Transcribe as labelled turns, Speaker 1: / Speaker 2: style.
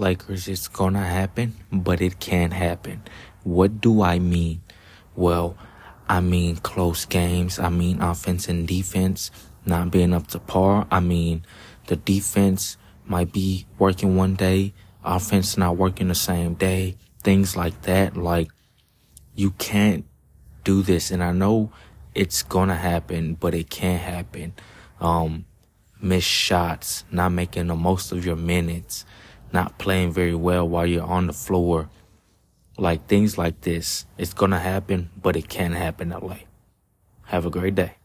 Speaker 1: Lakers, it's gonna happen, but it can't happen. What do I mean? Well, I mean close games. I mean offense and defense not being up to par. I mean, the defense might be working one day, offense not working the same day, things like that. Like, you can't do this. And I know it's gonna happen, but it can't happen. Um, miss shots, not making the most of your minutes, not playing very well while you're on the floor. Like things like this. It's gonna happen, but it can happen that way. Have a great day.